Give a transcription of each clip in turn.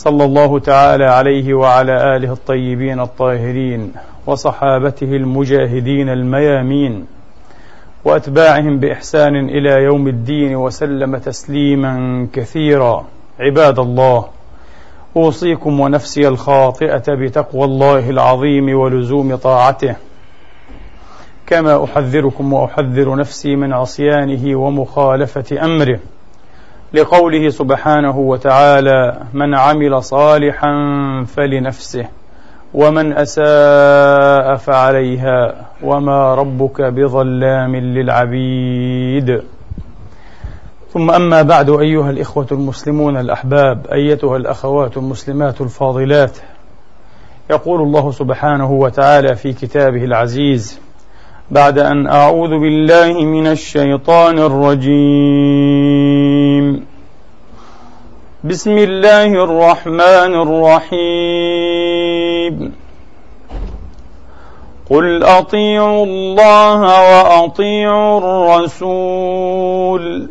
صلى الله تعالى عليه وعلى آله الطيبين الطاهرين وصحابته المجاهدين الميامين وأتباعهم بإحسان إلى يوم الدين وسلم تسليما كثيرا. عباد الله أوصيكم ونفسي الخاطئة بتقوى الله العظيم ولزوم طاعته. كما أحذركم وأحذر نفسي من عصيانه ومخالفة أمره. لقوله سبحانه وتعالى من عمل صالحا فلنفسه ومن أساء فعليها وما ربك بظلام للعبيد. ثم أما بعد أيها الإخوة المسلمون الأحباب أيتها الأخوات المسلمات الفاضلات يقول الله سبحانه وتعالى في كتابه العزيز بعد أن أعوذ بالله من الشيطان الرجيم. بسم الله الرحمن الرحيم. قل أطيعوا الله وأطيعوا الرسول.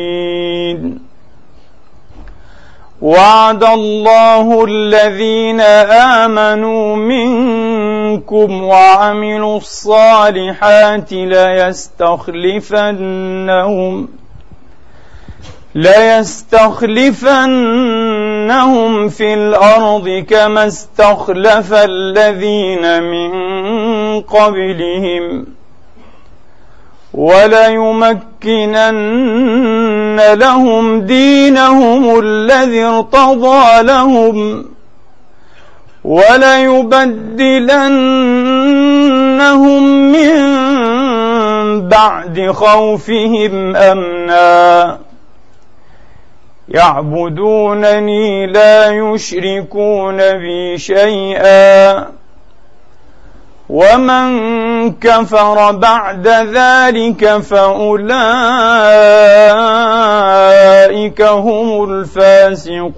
وعد الله الذين آمنوا منكم وعملوا الصالحات ليستخلفنهم ليستخلفنهم في الأرض كما استخلف الذين من قبلهم وليمكنن لهم دينهم الذي ارتضى لهم وليبدلنهم من بعد خوفهم امنا يعبدونني لا يشركون بي شيئا ومن كفر بعد ذلك فأولئك هم الفاسقون.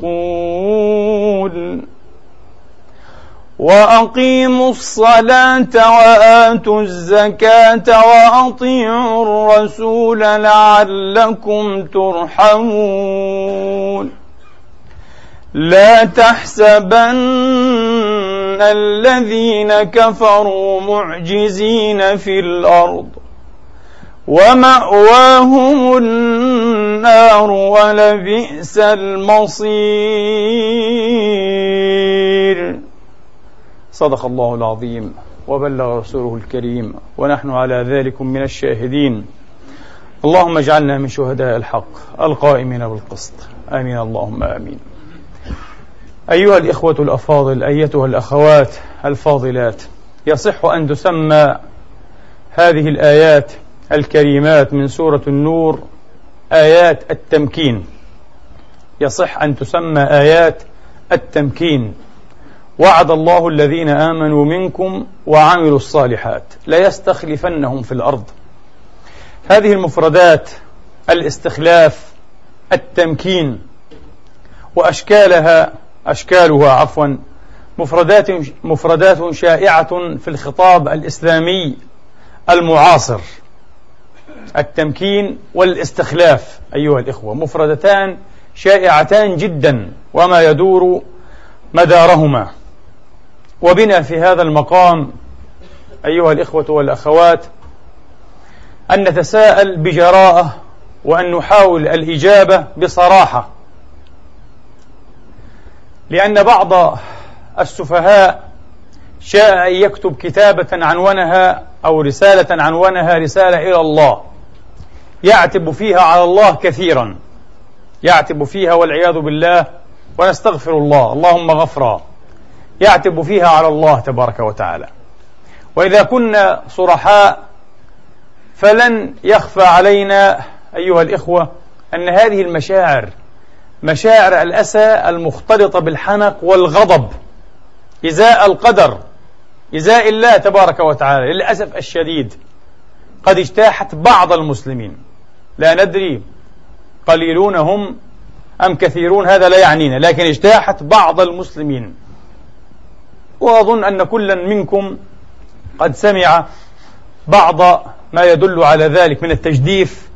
وأقيموا الصلاة وآتوا الزكاة وأطيعوا الرسول لعلكم ترحمون. لا تحسبن الذين كفروا معجزين في الأرض وماواهم النار ولبئس المصير. صدق الله العظيم وبلغ رسوله الكريم ونحن على ذلك من الشاهدين. اللهم اجعلنا من شهداء الحق القائمين بالقسط. آمين. اللهم آمين. أيها الإخوة الأفاضل أيتها الأخوات الفاضلات يصح أن تسمى هذه الآيات الكريمات من سورة النور آيات التمكين. يصح أن تسمى آيات التمكين. وعد الله الذين آمنوا منكم وعملوا الصالحات ليستخلفنهم في الأرض. هذه المفردات الاستخلاف التمكين وأشكالها أشكالها عفوا مفردات مفردات شائعة في الخطاب الإسلامي المعاصر. التمكين والاستخلاف أيها الإخوة مفردتان شائعتان جدا وما يدور مدارهما. وبنا في هذا المقام أيها الإخوة والأخوات أن نتساءل بجراءة وأن نحاول الإجابة بصراحة. لأن بعض السفهاء شاء أن يكتب كتابة عنونها أو رسالة عنونها رسالة إلى الله. يعتب فيها على الله كثيرا. يعتب فيها والعياذ بالله ونستغفر الله. اللهم غفرا. يعتب فيها على الله تبارك وتعالى. وإذا كنا صرحاء فلن يخفى علينا أيها الإخوة أن هذه المشاعر مشاعر الأسى المختلطة بالحنق والغضب إزاء القدر إزاء الله تبارك وتعالى. للأسف الشديد قد اجتاحت بعض المسلمين. لا ندري قليلون هم أم كثيرون هذا لا يعنينا لكن اجتاحت بعض المسلمين. وأظن أن كلا منكم قد سمع بعض ما يدل على ذلك من التجديف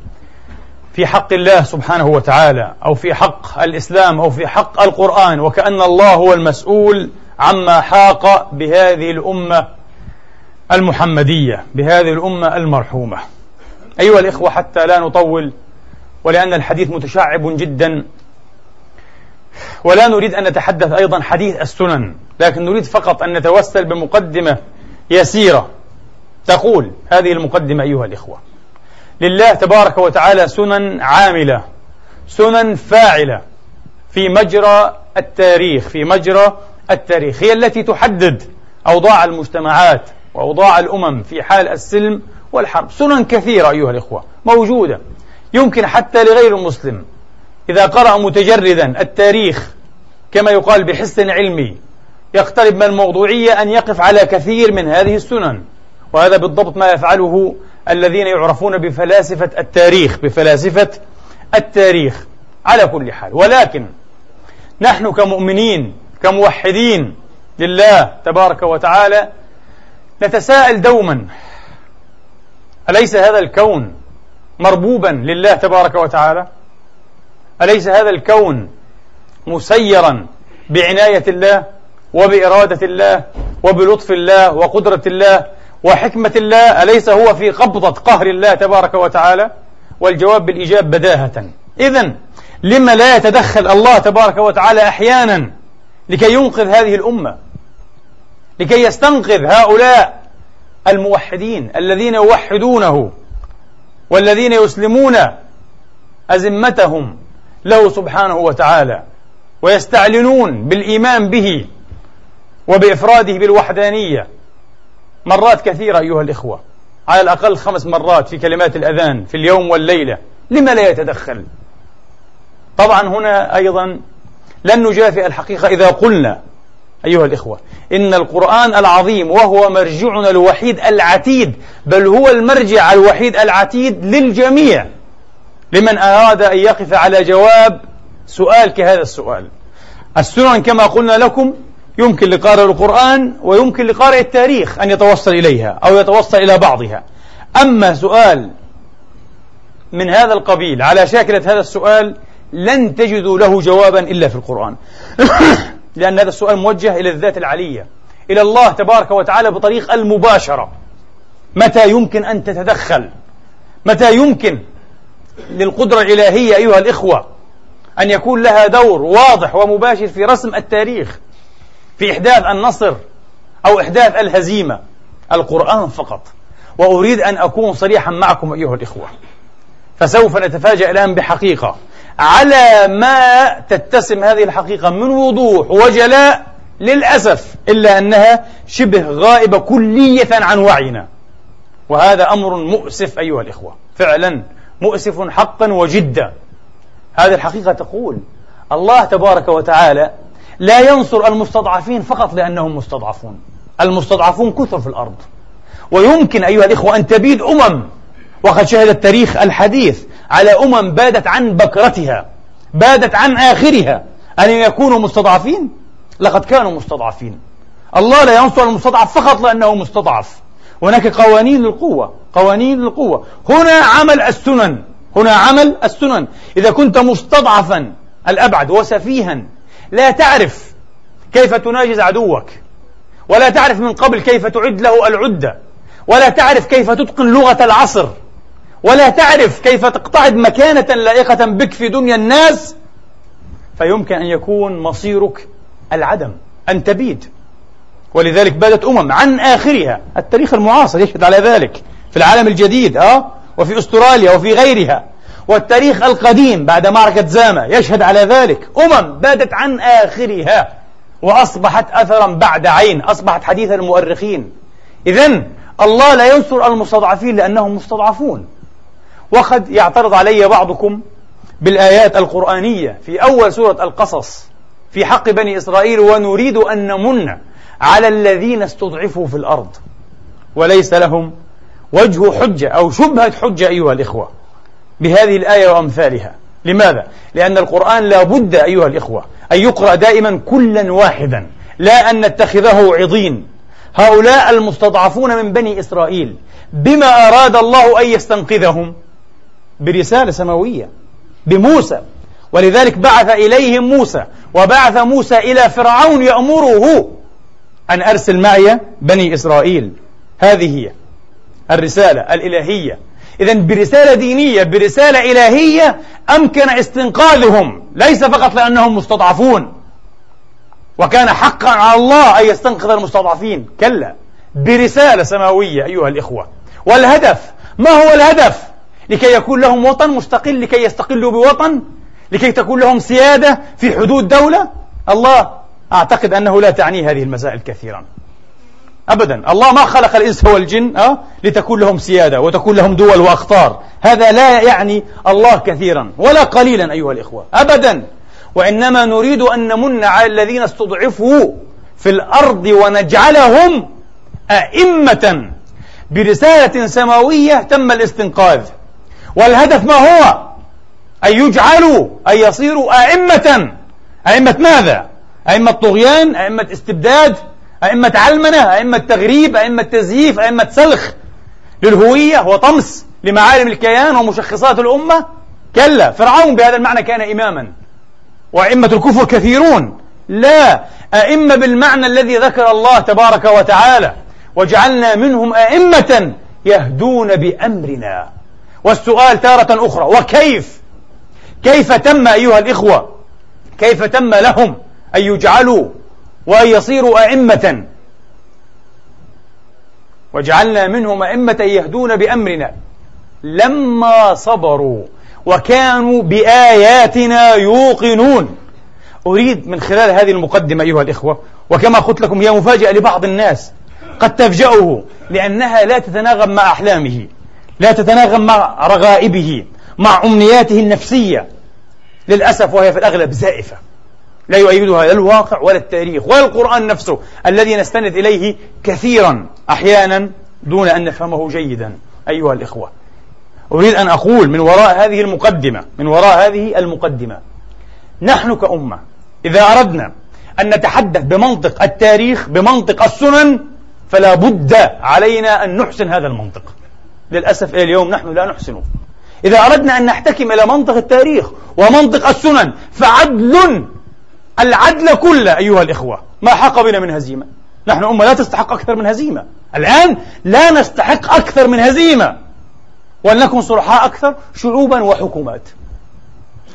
في حق الله سبحانه وتعالى أو في حق الإسلام أو في حق القرآن وكأن الله هو المسؤول عما حاق بهذه الأمة المحمدية بهذه الأمة المرحومة. أيها الإخوة حتى لا نطول ولأن الحديث متشعب جدا ولا نريد أن نتحدث أيضا حديث السنن لكن نريد فقط أن نتوسل بمقدمة يسيرة تقول هذه المقدمة أيها الإخوة. لله تبارك وتعالى سنن عاملة سنن فاعلة في مجرى التاريخ في مجرى التاريخ هي التي تحدد أوضاع المجتمعات وأوضاع الأمم في حال السلم والحرب. سنن كثيرة أيها الإخوة موجودة يمكن حتى لغير المسلم إذا قرأ متجردا التاريخ كما يقال بحس علمي يقترب من الموضوعية أن يقف على كثير من هذه السنن. وهذا بالضبط ما يفعله الذين يعرفون بفلاسفة التاريخ بفلاسفة التاريخ. على كل حال. ولكن نحن كمؤمنين كموحدين لله تبارك وتعالى نتساءل دوما أليس هذا الكون مربوبا لله تبارك وتعالى؟ أليس هذا الكون مسيرا بعناية الله وبإرادة الله وبلطف الله وقدرة الله وحكمة الله أليس هو في قبضة قهر الله تبارك وتعالى؟ والجواب بالإجاب بداهة. إذا لما لا يتدخل الله تبارك وتعالى أحيانا لكي ينقذ هذه الأمة لكي يستنقذ هؤلاء الموحدين الذين يوحدونه والذين يسلمون أزمتهم له سبحانه وتعالى ويستعلنون بالإيمان به وبإفراده بالوحدانية مرات كثيرة أيها الإخوة. على الأقل خمس مرات في كلمات الأذان في اليوم والليلة. لما لا يتدخل. طبعا هنا أيضا لن نجافئ الحقيقة إذا قلنا أيها الإخوة إن القرآن العظيم وهو مرجعنا الوحيد العتيد بل هو المرجع الوحيد العتيد للجميع. لمن أراد أن يقف على جواب سؤال كهذا السؤال. السنن كما قلنا لكم يمكن لقارئ القرآن ويمكن لقارئ التاريخ أن يتوصل إليها أو يتوصل إلى بعضها. أما سؤال من هذا القبيل على شاكلة هذا السؤال لن تجدوا له جوابا إلا في القرآن. لأن هذا السؤال موجه إلى الذات العلية إلى الله تبارك وتعالى بطريق المباشرة. متى يمكن أن تتدخل؟ متى يمكن للقدرة الإلهية أيها الإخوة أن يكون لها دور واضح ومباشر في رسم التاريخ؟ في إحداث النصر أو إحداث الهزيمة القرآن فقط. وأريد أن أكون صريحا معكم أيها الإخوة. فسوف نتفاجأ الآن بحقيقة. على ما تتسم هذه الحقيقة من وضوح وجلاء للأسف إلا أنها شبه غائبة كلية عن وعينا. وهذا أمر مؤسف أيها الإخوة. فعلا مؤسف حقا وجدا. هذه الحقيقة تقول الله تبارك وتعالى لا ينصر المستضعفين فقط لأنهم مستضعفون. المستضعفون كثر في الأرض. ويمكن أيها الإخوة أن تبيد أمم وقد شهد التاريخ الحديث على أمم بادت عن بكرتها بادت عن آخرها. أن يكونوا مستضعفين؟ لقد كانوا مستضعفين. الله لا ينصر المستضعف فقط لأنه مستضعف. هناك قوانين للقوة قوانين للقوة. هنا عمل السنن هنا عمل السنن. إذا كنت مستضعفا الأبعد وسفيها لا تعرف كيف تناجز عدوك ولا تعرف من قبل كيف تعد له العدة ولا تعرف كيف تتقن لغة العصر ولا تعرف كيف تقتعد مكانة لائقة بك في دنيا الناس فيمكن أن يكون مصيرك العدم أن تبيد ولذلك بدت أمم عن آخرها التاريخ المعاصر يشهد على ذلك في العالم الجديد أه؟ وفي أستراليا وفي غيرها والتاريخ القديم بعد معركة زاما يشهد على ذلك. أمم بادت عن آخرها وأصبحت أثرا بعد عين أصبحت حديث المؤرخين. إذا الله لا ينصر المستضعفين لأنهم مستضعفون. وقد يعترض علي بعضكم بالآيات القرآنية في أول سورة القصص في حق بني إسرائيل ونريد أن نمن على الذين استضعفوا في الأرض. وليس لهم وجه حجة أو شبهة حجة أيها الإخوة. بهذه الآية وأمثالها. لماذا؟ لأن القرآن لا بد أيها الإخوة أن يقرأ دائما كلا واحدا لا أن نتخذه عضين. هؤلاء المستضعفون من بني إسرائيل بما أراد الله أن يستنقذهم؟ برسالة سماوية بموسى. ولذلك بعث إليهم موسى وبعث موسى إلى فرعون يأمره أن أرسل معي بني إسرائيل. هذه هي الرسالة الإلهية. إذا برسالة دينية برسالة إلهية أمكن استنقاذهم ليس فقط لأنهم مستضعفون. وكان حقا على الله أن يستنقذ المستضعفين. كلا برسالة سماوية أيها الإخوة. والهدف ما هو الهدف؟ لكي يكون لهم وطن مستقل لكي يستقلوا بوطن لكي تكون لهم سيادة في حدود دولة. الله أعتقد أنه لا تعنيه هذه المسائل كثيرا. أبدا. الله ما خلق الإنس والجن أه؟ لتكون لهم سيادة وتكون لهم دول وأخطار. هذا لا يعني الله كثيرا ولا قليلا أيها الإخوة. أبدا. وإنما نريد أن نمن على الذين استضعفوا في الأرض ونجعلهم أئمة. برسالة سماوية تم الاستنقاذ. والهدف ما هو؟ أن يجعلوا أن يصيروا أئمة. أئمة ماذا؟ أئمة طغيان أئمة استبداد أئمة علمنة أئمة تغريب أئمة تزييف أئمة سلخ. للهوية وطمس لمعالم الكيان ومشخصات الأمة. كلا فرعون بهذا المعنى كان إماما. وأئمة الكفر كثيرون. لا أئمة بالمعنى الذي ذكر الله تبارك وتعالى. وجعلنا منهم أئمة يهدون بأمرنا. والسؤال تارة أخرى وكيف؟ كيف تم أيها الإخوة؟ كيف تم لهم أن يجعلوا وأن يصيروا أئمة. وجعلنا منهم أئمة يهدون بأمرنا. لما صبروا وكانوا بآياتنا يوقنون. أريد من خلال هذه المقدمة أيها الإخوة وكما قلت لكم هي مفاجأة لبعض الناس. قد تفجأه لأنها لا تتناغم مع أحلامه لا تتناغم مع رغائبه مع أمنياته النفسية. للأسف وهي في الأغلب زائفة. لا يؤيدها لا الواقع ولا التاريخ ولا القرآن نفسه الذي نستند إليه كثيرا أحيانا دون أن نفهمه جيدا. أيها الإخوة أريد أن أقول من وراء هذه المقدمة من وراء هذه المقدمة نحن كأمة إذا أردنا أن نتحدث بمنطق التاريخ بمنطق السنن فلا بد علينا أن نحسن هذا المنطق. للأسف اليوم نحن لا نحسنه إذا أردنا أن نحتكم إلى منطق التاريخ ومنطق السنن فعدل العدل كله أيها الإخوة ما حق بنا من هزيمة. نحن أمة لا تستحق أكثر من هزيمة. الآن لا نستحق أكثر من هزيمة. ولنكن صلحاء أكثر شعوبا وحكومات.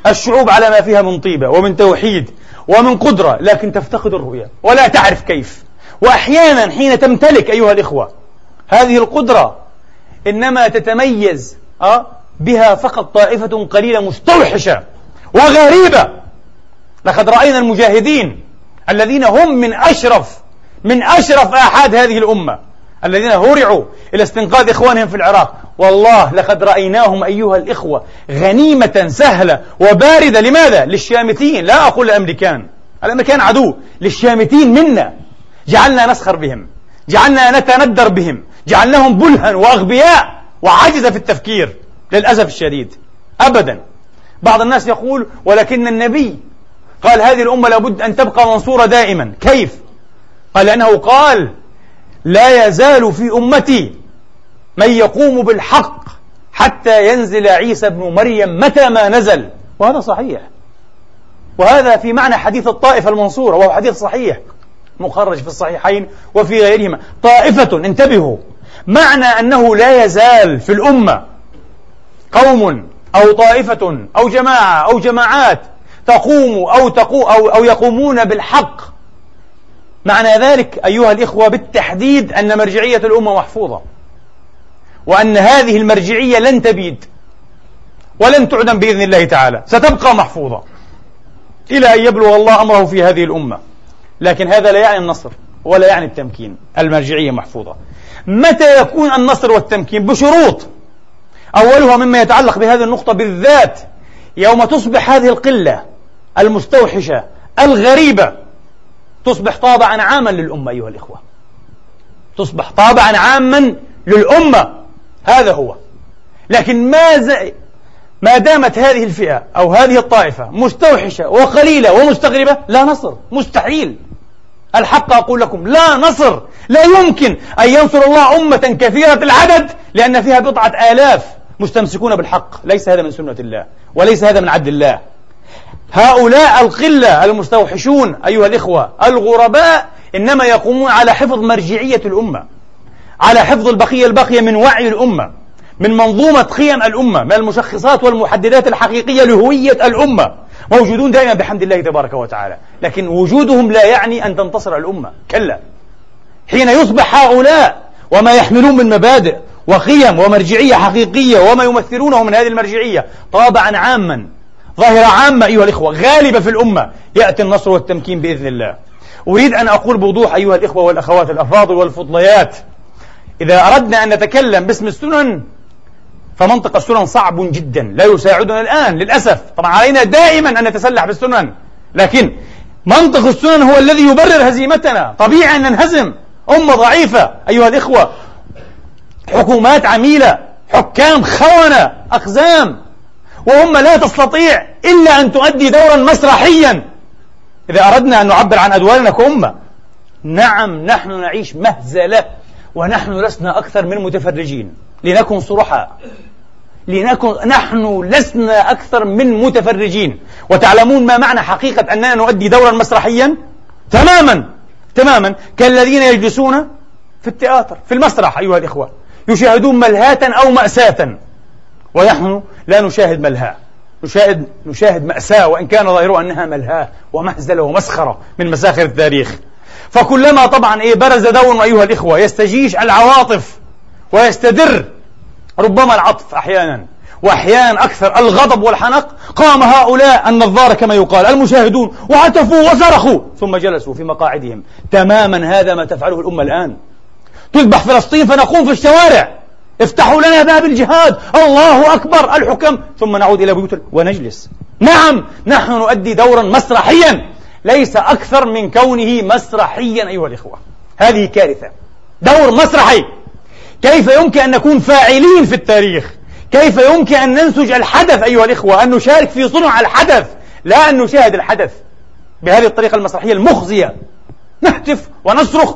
الشعوب على ما فيها من طيبة ومن توحيد ومن قدرة لكن تفتقد الرؤية ولا تعرف كيف. وأحيانا حين تمتلك أيها الإخوة هذه القدرة إنما تتميز أه بها فقط طائفة قليلة مستوحشة وغريبة. لقد رأينا المجاهدين الذين هم من أشرف من أشرف آحاد هذه الأمة الذين هرعوا إلى استنقاذ إخوانهم في العراق. والله لقد رأيناهم أيها الإخوة غنيمة سهلة وباردة. لماذا؟ للشامتين لا أقول الأمريكان الأمريكان عدو. للشامتين منا. جعلنا نسخر بهم. جعلنا نتندر بهم. جعلناهم بلها وأغبياء وعجزة في التفكير. للأسف الشديد. أبدا. بعض الناس يقول ولكن النبي قال هذه الأمة لابد أن تبقى منصورة دائما. كيف؟ قال لأنه قال لا يزال في أمتي من يقوم بالحق حتى ينزل عيسى ابن مريم متى ما نزل. وهذا صحيح. وهذا في معنى حديث الطائفة المنصورة وهو حديث صحيح. مخرج في الصحيحين وفي غيرهما. طائفة انتبهوا. معنى أنه لا يزال في الأمة قوم أو طائفة أو جماعة أو جماعات تقوم أو, تقو أو, أو يقومون بالحق. معنى ذلك أيها الإخوة بالتحديد أن مرجعية الأمة محفوظة وأن هذه المرجعية لن تبيد ولن تعدم بإذن الله تعالى ستبقى محفوظة إلى أن يبلغ الله أمره في هذه الأمة. لكن هذا لا يعني النصر ولا يعني التمكين المرجعية محفوظة. متى يكون النصر والتمكين؟ بشروط. أولها مما يتعلق بهذه النقطة بالذات يوم تصبح هذه القلة المستوحشة الغريبة. تصبح طابعا عاما للأمة أيها الإخوة. تصبح طابعا عاما للأمة. هذا هو. لكن ما زي ما دامت هذه الفئة أو هذه الطائفة مستوحشة وقليلة ومستغربة لا نصر. مستحيل. الحق أقول لكم لا نصر. لا يمكن أن ينصر الله أمة كثيرة العدد لأن فيها بضعة آلاف مستمسكون بالحق. ليس هذا من سنة الله وليس هذا من عدل الله. هؤلاء القلة المستوحشون أيها الإخوة الغرباء إنما يقومون على حفظ مرجعية الأمة على حفظ البقية الباقية من وعي الأمة من منظومة قيم الأمة من المشخصات والمحددات الحقيقية لهوية الأمة موجودون دائما بحمد الله تبارك وتعالى. لكن وجودهم لا يعني أن تنتصر الأمة كلا. حين يصبح هؤلاء وما يحملون من مبادئ وقيم ومرجعية حقيقية وما يمثلونه من هذه المرجعية طابعا عاما ظاهرة عامة أيها الإخوة غالبة في الأمة يأتي النصر والتمكين بإذن الله. أريد أن أقول بوضوح أيها الإخوة والأخوات الأفاضل والفضليات. إذا أردنا أن نتكلم باسم السنن فمنطق السنن صعب جدا لا يساعدنا الآن للأسف. طبعا علينا دائما أن نتسلح بالسنن لكن منطق السنن هو الذي يبرر هزيمتنا. طبيعي أن ننهزم. أمة ضعيفة أيها الإخوة. حكومات عميلة حكام خونة أقزام. وأمة لا تستطيع إلا أن تؤدي دورا مسرحيا. إذا أردنا أن نعبر عن أدوارنا كأمة نعم نحن نعيش مهزلة ونحن لسنا أكثر من متفرجين. لنكن صرحاء. لنكن نحن لسنا أكثر من متفرجين. وتعلمون ما معنى حقيقة أننا نؤدي دورا مسرحيا؟ تماما تماما. كالذين يجلسون في التياتر في المسرح أيها الإخوة يشاهدون ملهاة أو مأساة. ونحن لا نشاهد ملهاة نشاهد نشاهد مأساة وإن كان ظاهرها أنها ملهاة ومهزلة ومسخرة من مساخر التاريخ. فكلما طبعا إيه برز دور أيها الإخوة يستجيش العواطف ويستدر ربما العطف أحيانا. وأحيانا أكثر الغضب والحنق. قام هؤلاء النظارة كما يقال المشاهدون وعتفوا وصرخوا ثم جلسوا في مقاعدهم. تماما هذا ما تفعله الأمة الآن. تذبح فلسطين فنقوم في الشوارع. افتحوا لنا باب الجهاد. الله أكبر الحكم. ثم نعود إلى بيوتنا ونجلس. نعم نحن نؤدي دورا مسرحيا. ليس أكثر من كونه مسرحيا أيها الإخوة. هذه كارثة. دور مسرحي. كيف يمكن أن نكون فاعلين في التاريخ؟ كيف يمكن أن ننسج الحدث أيها الإخوة؟ أن نشارك في صنع الحدث. لا أن نشاهد الحدث. بهذه الطريقة المسرحية المخزية. نهتف ونصرخ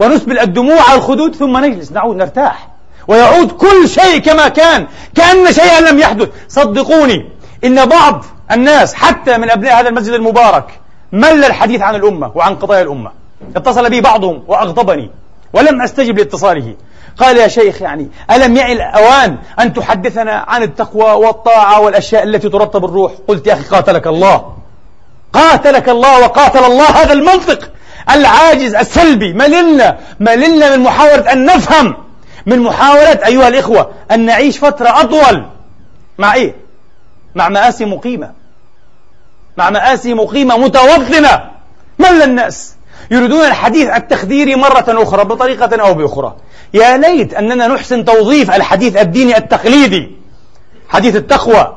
ونسبل الدموع على الخدود ثم نجلس. نعود نرتاح. ويعود كل شيء كما كان كأن شيئا لم يحدث. صدقوني إن بعض الناس حتى من أبناء هذا المسجد المبارك مل الحديث عن الأمة وعن قضايا الأمة. اتصل بي بعضهم وأغضبني ولم أستجب لاتصاله. قال يا شيخ يعني ألم يعي الأوان أن تحدثنا عن التقوى والطاعة والأشياء التي ترطب الروح؟ قلت يا أخي قاتلك الله. قاتلك الله وقاتل الله هذا المنطق. العاجز السلبي مللنا مللنا من محاولة أن نفهم من محاولة أيها الإخوة أن نعيش فترة أطول. مع إيه؟ مع مآسي مقيمة. مع مآسي مقيمة متوطنة. مل الناس يريدون الحديث التخديري مرة أخرى بطريقة أو بأخرى؟ يا ليت أننا نحسن توظيف الحديث الديني التقليدي. حديث التقوى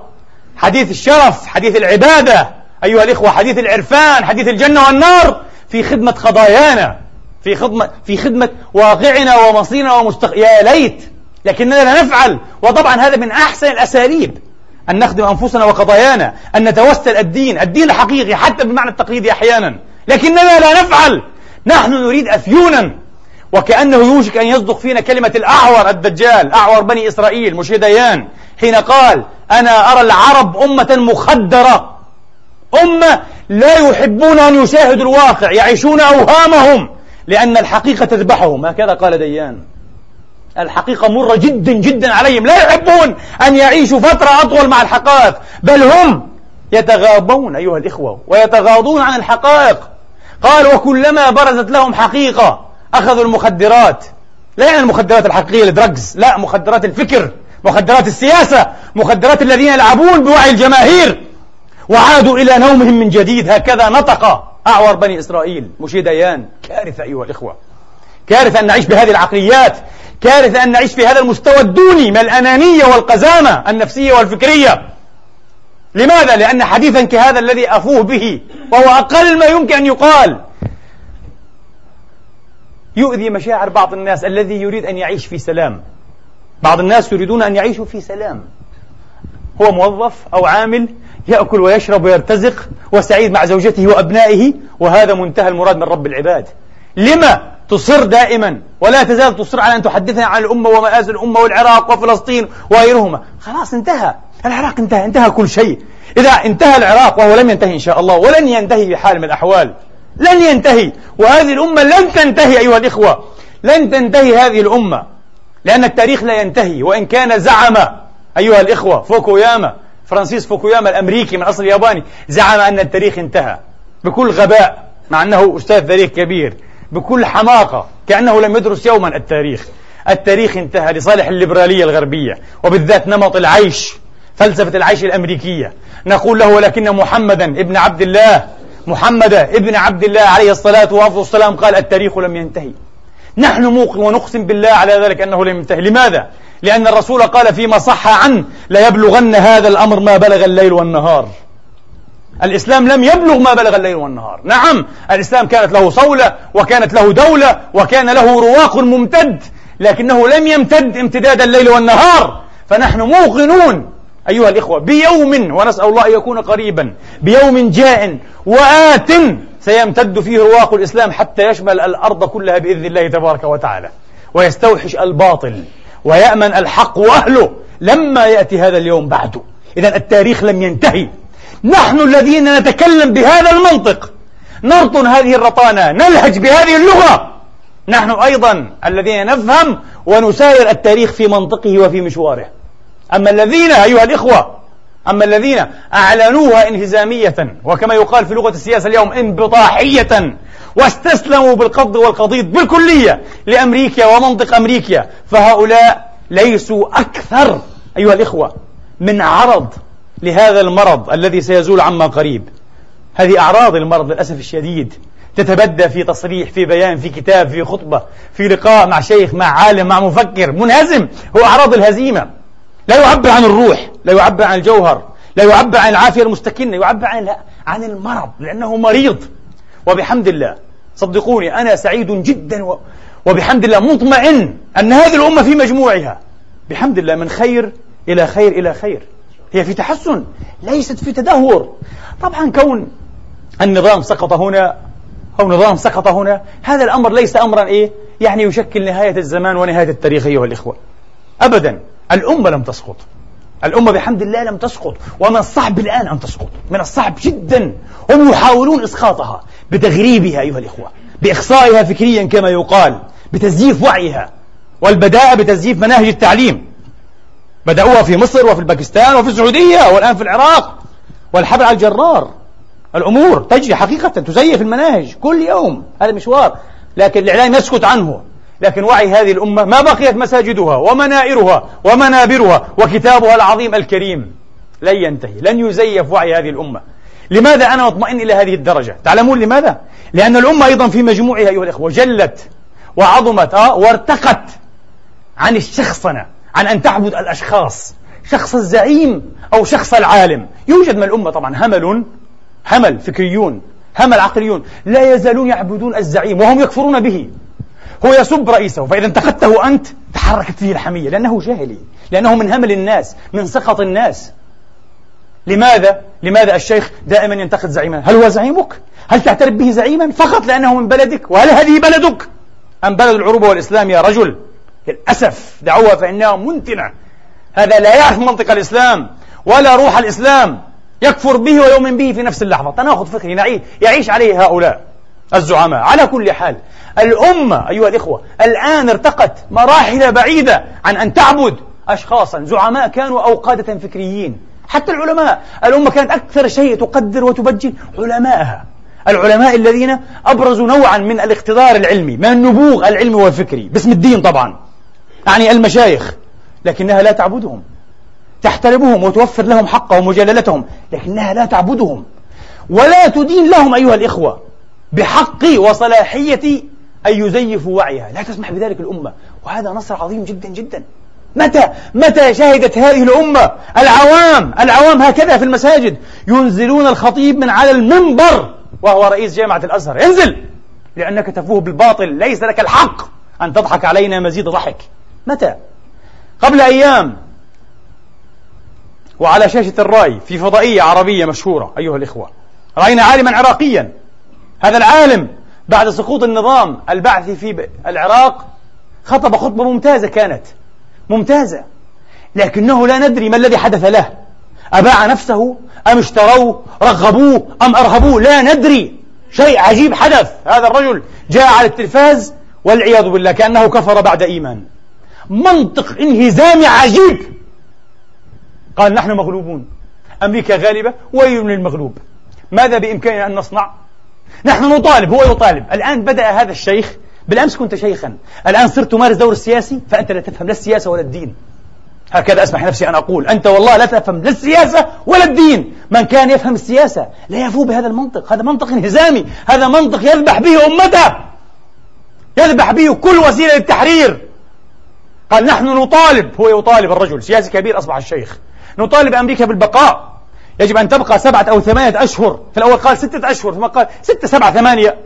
حديث الشرف حديث العبادة. أيها الإخوة حديث العرفان حديث الجنة والنار في خدمة قضايانا في خدمة في خدمة واقعنا ومصيرنا ومستق... يا ليت. لكننا لا نفعل. وطبعا هذا من أحسن الأساليب. أن نخدم أنفسنا وقضايانا. أن نتوسل الدين. الدين الحقيقي حتى بالمعنى التقليدي أحيانا. لكننا لا نفعل. نحن نريد أفيونا. وكأنه يوشك أن يصدق فينا كلمة الأعور الدجال أعور بني إسرائيل مشي ديان حين قال أنا أرى العرب أمة مخدرة. أمة لا يحبون أن يشاهدوا الواقع يعيشون أوهامهم. لأن الحقيقة تذبحهم. هكذا قال ديان. الحقيقة مرة جدا جدا عليهم. لا يحبون أن يعيشوا فترة أطول مع الحقائق. بل هم يتغاضون أيها الإخوة ويتغاضون عن الحقائق. قال وكلما برزت لهم حقيقة أخذوا المخدرات. لا يعني المخدرات الحقيقية الدرجز لا مخدرات الفكر مخدرات السياسة مخدرات الذين يلعبون بوعي الجماهير. وعادوا إلى نومهم من جديد. هكذا نطق أعور بني إسرائيل. مشي ديان. كارثة أيها الإخوة. كارثة أن نعيش بهذه العقليات. كارثة أن نعيش في هذا المستوى الدوني من الأنانية والقزامة النفسية والفكرية. لماذا؟ لأن حديثا كهذا الذي أفوه به وهو أقل ما يمكن أن يقال. يؤذي مشاعر بعض الناس الذي يريد أن يعيش في سلام. بعض الناس يريدون أن يعيشوا في سلام. هو موظف أو عامل يأكل ويشرب ويرتزق وسعيد مع زوجته وأبنائه وهذا منتهى المراد من رب العباد. لما تصر دائما ولا تزال تصر على أن تحدثنا عن الأمة ومآسي الأمة والعراق وفلسطين وغيرهما. خلاص انتهى. العراق انتهى انتهى كل شيء. إذا انتهى العراق وهو لم ينتهي إن شاء الله ولن ينتهي بحال من الأحوال. لن ينتهي. وهذه الأمة لن تنتهي أيها الإخوة. لن تنتهي هذه الأمة. لأن التاريخ لا ينتهي. وإن كان زعم أيها الإخوة فوكوياما فرانسيس فوكوياما الأمريكي من أصل ياباني زعم أن التاريخ انتهى. بكل غباء مع أنه أستاذ تاريخ كبير بكل حماقة كأنه لم يدرس يوما التاريخ. التاريخ انتهى لصالح الليبرالية الغربية وبالذات نمط العيش فلسفة العيش الأمريكية. نقول له ولكن محمدا ابن عبد الله محمد ابن عبد الله عليه الصلاة والسلام قال التاريخ لم ينتهي. نحن موقن ونقسم بالله على ذلك أنه لم ينتهي. لماذا؟ لأن الرسول قال فيما صح عنه ليبلغن هذا الأمر ما بلغ الليل والنهار. الإسلام لم يبلغ ما بلغ الليل والنهار. نعم الإسلام كانت له صولة وكانت له دولة وكان له رواق ممتد لكنه لم يمتد امتداد الليل والنهار. فنحن موقنون أيها الإخوة بيوم ونسأل الله أن يكون قريبا بيوم جاء وآت سيمتد فيه رواق الإسلام حتى يشمل الأرض كلها بإذن الله تبارك وتعالى. ويستوحش الباطل ويأمن الحق وأهله لما يأتي هذا اليوم بعده إذا التاريخ لم ينتهي. نحن الذين نتكلم بهذا المنطق. نرطن هذه الرطانة نلهج بهذه اللغة. نحن أيضا الذين نفهم ونساير التاريخ في منطقه وفي مشواره. أما الذين أيها الإخوة أما الذين أعلنوها انهزامية وكما يقال في لغة السياسة اليوم انبطاحية واستسلموا بالقبض والقضيض بالكلية لأمريكا ومنطق أمريكا فهؤلاء ليسوا أكثر أيها الإخوة من عرض لهذا المرض الذي سيزول عما قريب. هذه أعراض المرض للأسف الشديد تتبدى في تصريح في بيان في كتاب في خطبة في لقاء مع شيخ مع عالم مع مفكر منهزم هو أعراض الهزيمة. لا يعبر عن الروح لا يعبر عن الجوهر لا يعبر عن العافية المستكنة يعبر عن عن المرض لأنه مريض. وبحمد الله صدقوني أنا سعيد جدا. وبحمد الله مطمئن أن هذه الأمة في مجموعها. بحمد الله من خير إلى خير إلى خير. هي في تحسن ليست في تدهور. طبعا كون النظام سقط هنا أو نظام سقط هنا هذا الأمر ليس أمرا إيه؟ يعني يشكل نهاية الزمان ونهاية التاريخ أيها الإخوة. أبدا. الأمة لم تسقط. الأمة بحمد الله لم تسقط. ومن الصعب الآن أن تسقط. من الصعب جدا. هم يحاولون إسقاطها بتغريبها أيها الإخوة. بإخصائها فكريا كما يقال. بتزييف وعيها. والبداء بتزييف مناهج التعليم. بدأوها في مصر وفي الباكستان وفي السعودية والآن في العراق والحبل على الجرار. الأمور تجري حقيقة تزيف المناهج كل يوم. هذا مشوار. لكن الإعلام يسكت عنه. لكن وعي هذه الأمة ما بقيت مساجدها ومنائرها ومنابرها وكتابها العظيم الكريم لن ينتهي لن يزيف وعي هذه الأمة. لماذا أنا مطمئن إلى هذه الدرجة؟ تعلمون لماذا؟ لأن الأمة أيضا في مجموعها أيها الإخوة جلت وعظمت آه وارتقت عن الشخصنة عن أن تعبد الأشخاص شخص الزعيم أو شخص العالم. يوجد من الأمة طبعا همل همل فكريون همل عقليون. لا يزالون يعبدون الزعيم وهم يكفرون به. هو يسب رئيسه فإذا انتقدته أنت تحركت فيه الحمية لأنه جاهلي لأنه من همل الناس من سخط الناس لماذا؟ لماذا الشيخ دائما ينتقد زعيما؟ هل هو زعيمك؟ هل تعترف به زعيما فقط لأنه من بلدك؟ وهل هذه بلدك؟ أم بلد العروبة والإسلام يا رجل؟ للأسف دعوها فإنها منتنة هذا لا يعرف منطق الإسلام ولا روح الإسلام يكفر به ويؤمن به في نفس اللحظة تناقض فكري يعيش عليه هؤلاء الزعماء. على كل حال الأمة أيها الإخوة الآن ارتقت مراحل بعيدة عن أن تعبد أشخاصا. زعماء كانوا أو قادة فكريين. حتى العلماء الأمة كانت أكثر شيء تقدر وتبجل علماءها. العلماء الذين أبرزوا نوعا من الاقتدار العلمي من النبوغ العلمي والفكري. باسم الدين طبعا. يعني المشايخ لكنها لا تعبدهم. تحترمهم وتوفر لهم حقهم وجلالتهم لكنها لا تعبدهم. ولا تدين لهم أيها الإخوة. بحق وصلاحية أن يزيفوا وعيها. لا تسمح بذلك الأمة. وهذا نصر عظيم جدا جدا. متى؟ متى شهدت هذه الأمة؟ العوام. العوام هكذا في المساجد. ينزلون الخطيب من على المنبر وهو رئيس جامعة الأزهر. انزل! لأنك تفوه بالباطل. ليس لك الحق أن تضحك علينا مزيد ضحك. متى؟ قبل أيام. وعلى شاشة الرأي في فضائية عربية مشهورة أيها الإخوة. رأينا عالما عراقيا. هذا العالم بعد سقوط النظام البعثي في العراق خطب خطبة ممتازة كانت. ممتازة. لكنه لا ندري ما الذي حدث له. أباع نفسه أم اشتروه رغبوه أم أرهبوه؟ لا ندري. شيء عجيب حدث. هذا الرجل جاء على التلفاز والعياذ بالله كأنه كفر بعد إيمان. منطق انهزامي عجيب. قال نحن مغلوبون. أمريكا غالبة ويل للمغلوب ماذا بإمكاننا أن نصنع؟ نحن نطالب هو يطالب. الآن بدأ هذا الشيخ بالأمس كنت شيخا. الآن صرت تمارس دور السياسي فأنت لا تفهم لا السياسة ولا الدين. هكذا أسمح نفسي أن أقول. أنت والله لا تفهم لا السياسة ولا الدين. من كان يفهم السياسة لا يفوه بهذا المنطق. هذا منطق انهزامي. هذا منطق يذبح به أمته. يذبح به كل وسيلة للتحرير. قال نحن نطالب هو يطالب الرجل. سياسي كبير أصبح الشيخ. نطالب أمريكا بالبقاء. يجب أن تبقى سبعة أو ثمانية أشهر. في الأول قال ستة أشهر ثم قال ستة سبعة ثمانية.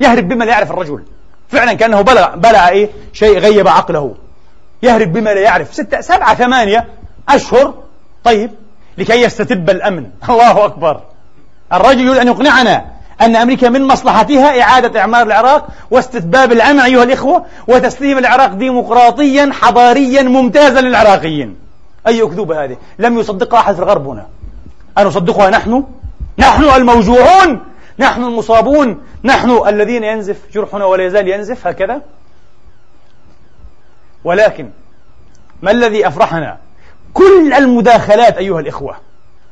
يهرب بما لا يعرف الرجل. فعلا كأنه بلع, بلع إيه؟ شيء غيب عقله. يهرب بما لا يعرف. ستة سبعة ثمانية أشهر. طيب لكي يستتب الأمن. الله أكبر. الرجل يريد أن يقنعنا أن أمريكا من مصلحتها إعادة إعمار العراق واستتباب الأمن أيها الإخوة وتسليم العراق ديمقراطيا حضاريا ممتازا للعراقيين. أي أكذوبة هذه؟ لم يصدقها أحد في الغرب هنا. أنصدقها نحن؟ نحن الموجوعون! نحن المصابون! نحن الذين ينزف جرحنا ولا يزال ينزف هكذا؟ ولكن ما الذي أفرحنا؟ كل المداخلات أيها الإخوة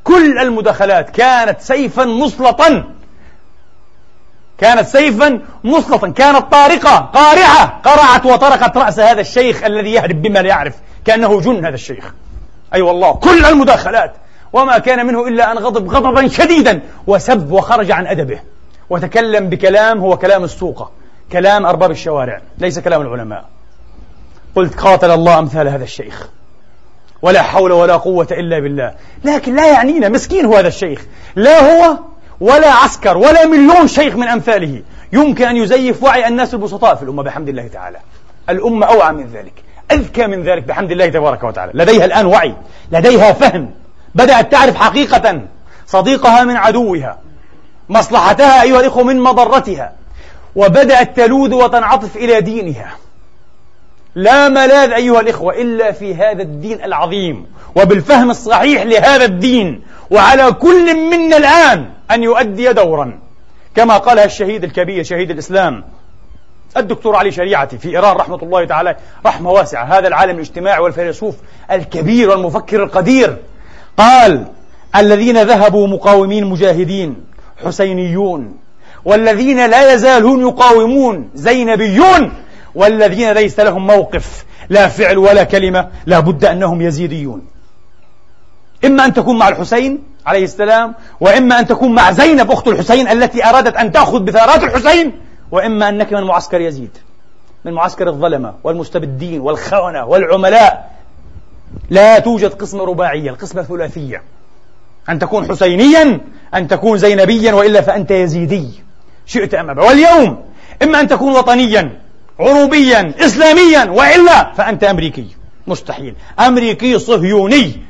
كل المداخلات كانت سيفا مسلطا كانت سيفا مسلطا كانت طارقة قارعة قرعت وطرقت رأس هذا الشيخ الذي يهرب بما لا يعرف كأنه جن هذا الشيخ. أي أيوة والله كل المداخلات وما كان منه إلا أن غضب غضبا شديدا وسب وخرج عن أدبه. وتكلم بكلام هو كلام السوقة كلام أرباب الشوارع ليس كلام العلماء. قلت قاتل الله أمثال هذا الشيخ. ولا حول ولا قوة إلا بالله. لكن لا يعنينا مسكين هو هذا الشيخ. لا هو ولا عسكر ولا مليون شيخ من أمثاله. يمكن أن يزيف وعي الناس البسطاء في الأمة بحمد الله تعالى. الأمة أوعى من ذلك أذكى من ذلك بحمد الله تبارك وتعالى. لديها الآن وعي لديها فهم. بدأت تعرف حقيقة صديقها من عدوها مصلحتها أيها الإخوة من مضرتها وبدأت تلوذ وتنعطف إلى دينها. لا ملاذ أيها الإخوة إلا في هذا الدين العظيم وبالفهم الصحيح لهذا الدين وعلى كل منا الآن أن يؤدي دورا. كما قالها الشهيد الكبير شهيد الإسلام الدكتور علي شريعتي في إيران رحمة الله تعالى رحمة واسعة هذا العالم الاجتماعي والفيلسوف الكبير والمفكر القدير. قال الذين ذهبوا مقاومين مجاهدين حسينيون والذين لا يزالون يقاومون زينبيون والذين ليس لهم موقف لا فعل ولا كلمة لا بد أنهم يزيديون. إما أن تكون مع الحسين عليه السلام وإما أن تكون مع زينب أخت الحسين التي أرادت أن تأخذ بثارات الحسين وإما أنك من معسكر يزيد من معسكر الظلمة والمستبدين والخونة والعملاء. لا توجد قسمة رباعية القسمة ثلاثية أن تكون حسينيا أن تكون زينبيا وإلا فأنت يزيدي. شئت أم أبى. واليوم إما أن تكون وطنيا عروبيا إسلاميا وإلا فأنت أمريكي. مستحيل. أمريكي صهيوني.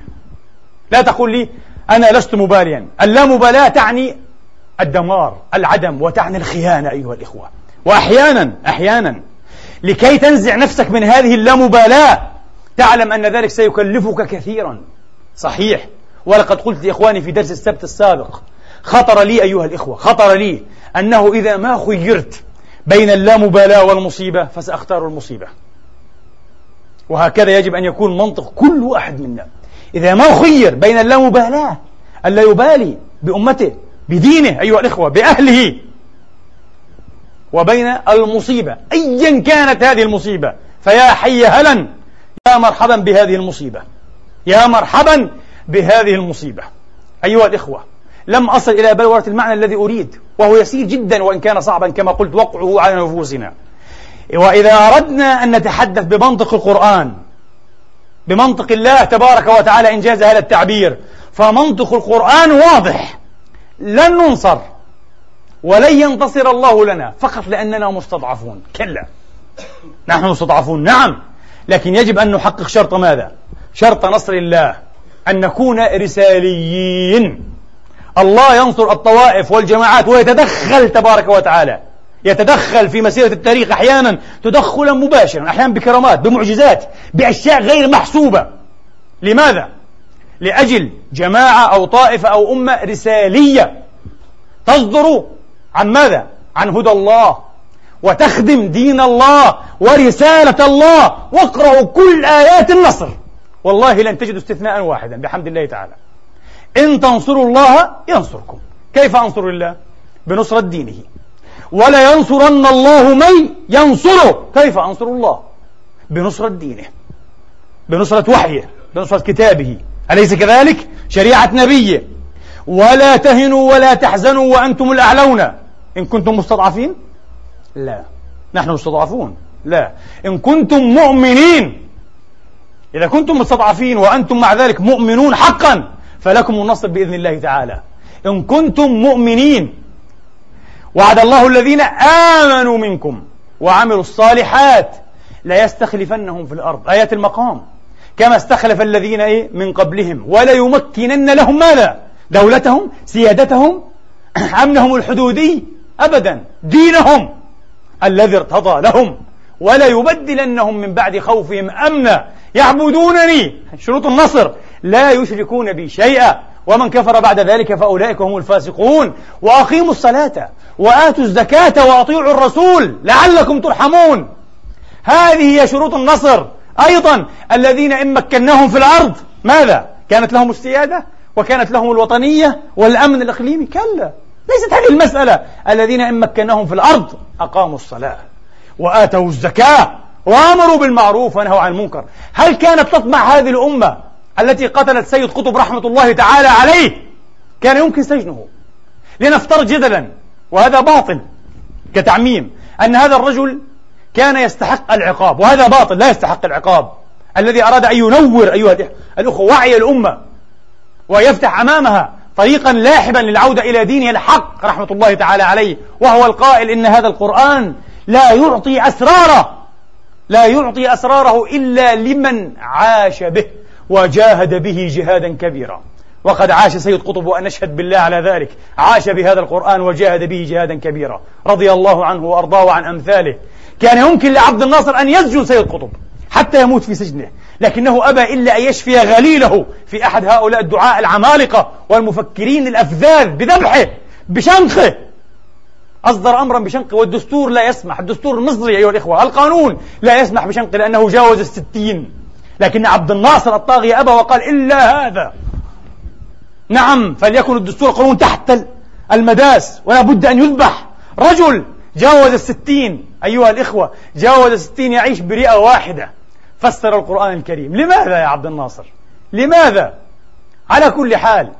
لا تقول لي أنا لست مباليا. اللامبالاة تعني الدمار العدم وتعني الخيانة أيها الإخوة. وأحيانا أحيانا لكي تنزع نفسك من هذه اللامبالاة تعلم أن ذلك سيكلفك كثيرا. صحيح. ولقد قلت لإخواني في درس السبت السابق خطر لي أيها الإخوة خطر لي أنه إذا ما خيرت بين اللامبالاة والمصيبة فسأختار المصيبة. وهكذا يجب أن يكون منطق كل واحد منا. إذا ما خير بين اللامبالاة ألا يبالي بأمته بدينه أيها الإخوة بأهله وبين المصيبة. أيا كانت هذه المصيبة فيا حي هلا. يا مرحبا بهذه المصيبة. يا مرحبا بهذه المصيبة. أيها الإخوة لم أصل إلى بلورة المعنى الذي أريد وهو يسير جدا وإن كان صعبا كما قلت وقعه على نفوسنا. وإذا أردنا أن نتحدث بمنطق القرآن بمنطق الله تبارك وتعالى إنجاز هذا التعبير فمنطق القرآن واضح. لن ننصر ولن ينتصر الله لنا فقط لأننا مستضعفون. كلا. نحن مستضعفون. نعم. لكن يجب أن نحقق شرط ماذا؟ شرط نصر الله أن نكون رساليين الله ينصر الطوائف والجماعات ويتدخل تبارك وتعالى. يتدخل في مسيرة التاريخ أحيانا تدخلا مباشرا أحيانا بكرامات بمعجزات بأشياء غير محسوبة. لماذا؟ لأجل جماعة أو طائفة أو أمة رسالية تصدر عن ماذا؟ عن هدى الله. وتخدم دين الله ورسالة الله واقرأوا كل آيات النصر. والله لن تجدوا استثناء واحدا بحمد الله تعالى. إن تنصروا الله ينصركم. كيف أنصر الله؟ بنصرة دينه. ولا ينصرن الله من ينصره. كيف أنصر الله؟ بنصرة دينه. بنصرة وحيه بنصرة كتابه. أليس كذلك؟ شريعة نبيه. ولا تهنوا ولا تحزنوا وأنتم الأعلون. إن كنتم مستضعفين لا. نحن مستضعفون. لا. إن كنتم مؤمنين إذا كنتم مستضعفين وأنتم مع ذلك مؤمنون حقا فلكم النصر بإذن الله تعالى. إن كنتم مؤمنين وعد الله الذين آمنوا منكم وعملوا الصالحات لا يستخلفنهم في الأرض. آيات المقام. كما استخلف الذين إيه من قبلهم. ولا يمكنن لهم ماذا؟ دولتهم سيادتهم أمنهم الحدودي؟ أبدا. دينهم. الذي ارتضى لهم. ولا يبدلنهم من بعد خوفهم أمنا. يعبدونني. شروط النصر. لا يشركون بي شيئا. ومن كفر بعد ذلك فأولئك هم الفاسقون. وأقيموا الصلاة. وآتوا الزكاة. وأطيعوا الرسول. لعلكم ترحمون. هذه هي شروط النصر. أيضا الذين إن مكناهم في الأرض. ماذا؟ كانت لهم السيادة؟ وكانت لهم الوطنية؟ والأمن الإقليمي؟ كلا. ليست هذه المسألة. الذين إن مكناهم في الأرض أقاموا الصلاة وآتوا الزكاة وآمروا بالمعروف ونهوا عن المنكر. هل كانت تطمع هذه الأمة التي قتلت سيد قطب رحمة الله تعالى عليه؟ كان يمكن سجنه. لنفترض جدلا وهذا باطل كتعميم أن هذا الرجل كان يستحق العقاب وهذا باطل لا يستحق العقاب. الذي أراد أن ينور أيها الأخوة وعي الأمة ويفتح أمامها طريقا لاحبا للعودة إلى دينه الحق رحمة الله تعالى عليه. وهو القائل إن هذا القرآن لا يعطي أسراره لا يعطي أسراره إلا لمن عاش به وجاهد به جهادا كبيرا. وقد عاش سيد قطب وأن نشهد بالله على ذلك عاش بهذا القرآن وجاهد به جهادا كبيرا. رضي الله عنه وأرضاه وعن أمثاله. كان يمكن لعبد الناصر أن يسجن سيد قطب حتى يموت في سجنه. لكنه أبى إلا أن يشفي غليله في أحد هؤلاء الدعاء العمالقة والمفكرين الأفذاذ بذبحه بشنقه. أصدر أمرا بشنقه والدستور لا يسمح. الدستور المصري أيها الإخوة. القانون لا يسمح بشنقه لأنه جاوز الستين. لكن عبد الناصر الطاغية أبى وقال إلا هذا. نعم فليكن الدستور قانون تحت المداس ولا بد أن يذبح. رجل جاوز الستين أيها الإخوة جاوز الستين يعيش برئة واحدة. فسر القرآن الكريم. لماذا يا عبد الناصر؟ لماذا؟ على كل حال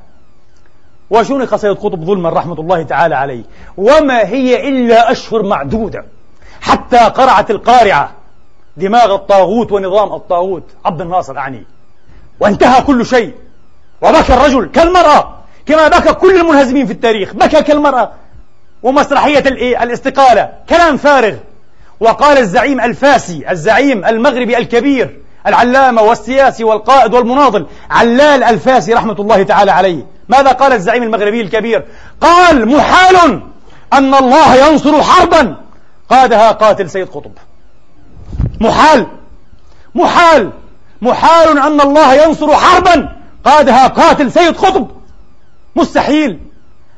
وشنق سيد قطب ظلما رحمة الله تعالى عليه؟ وما هي إلا أشهر معدودة. حتى قرعت القارعة دماغ الطاغوت ونظام الطاغوت. عبد الناصر أعني. وانتهى كل شيء. وبكى الرجل كالمرأة كما بكى كل المنهزمين في التاريخ. بكى كالمرأة. ومسرحية الاستقالة. كلام فارغ. وقال الزعيم الفاسي الزعيم المغربي الكبير العلامة والسياسي والقائد والمناضل علال الفاسي رحمة الله تعالى عليه. ماذا قال الزعيم المغربي الكبير؟ قال محال أن الله ينصر حربا قادها قاتل سيد قطب. محال محال محال أن الله ينصر حربا قادها قاتل سيد قطب. مستحيل.